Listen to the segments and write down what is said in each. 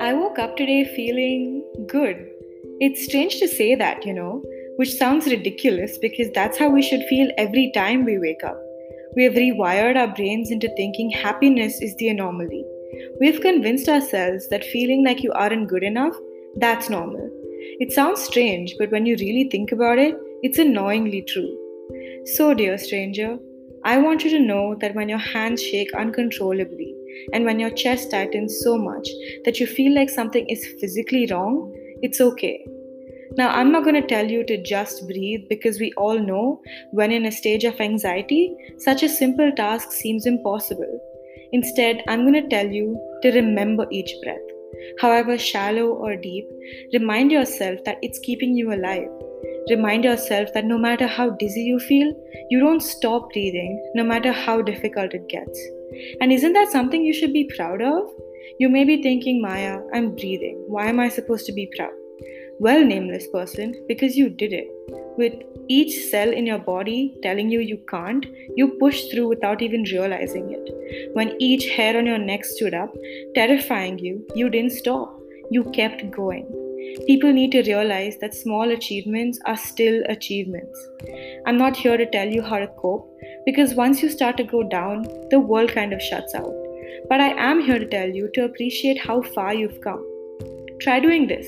I woke up today feeling good. It's strange to say that, you know, which sounds ridiculous because that's how we should feel every time we wake up. We have rewired our brains into thinking happiness is the anomaly. We have convinced ourselves that feeling like you aren't good enough, that's normal. It sounds strange, but when you really think about it, it's annoyingly true. So, dear stranger, I want you to know that when your hands shake uncontrollably, and when your chest tightens so much that you feel like something is physically wrong, it's okay. Now, I'm not going to tell you to just breathe because we all know when in a stage of anxiety, such a simple task seems impossible. Instead, I'm going to tell you to remember each breath. However shallow or deep, remind yourself that it's keeping you alive. Remind yourself that no matter how dizzy you feel, you don't stop breathing, no matter how difficult it gets. And isn't that something you should be proud of? You may be thinking, Maya, I'm breathing. Why am I supposed to be proud? Well, nameless person, because you did it. With each cell in your body telling you you can't, you pushed through without even realizing it. When each hair on your neck stood up, terrifying you, you didn't stop. You kept going. People need to realize that small achievements are still achievements. I'm not here to tell you how to cope because once you start to go down, the world kind of shuts out. But I am here to tell you to appreciate how far you've come. Try doing this.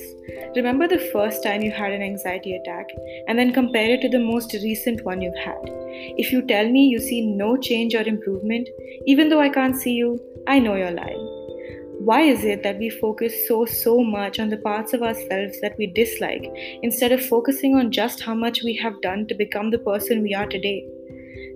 Remember the first time you had an anxiety attack and then compare it to the most recent one you've had. If you tell me you see no change or improvement, even though I can't see you, I know you're lying. Why is it that we focus so, so much on the parts of ourselves that we dislike instead of focusing on just how much we have done to become the person we are today?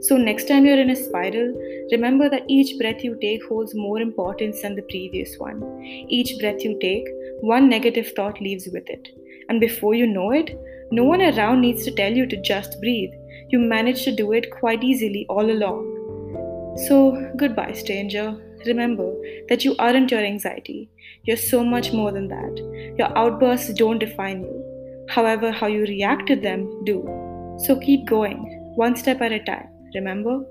So, next time you're in a spiral, remember that each breath you take holds more importance than the previous one. Each breath you take, one negative thought leaves with it. And before you know it, no one around needs to tell you to just breathe. You managed to do it quite easily all along. So, goodbye, stranger. Remember that you aren't your anxiety. You're so much more than that. Your outbursts don't define you. However, how you react to them do. So keep going, one step at a time. Remember?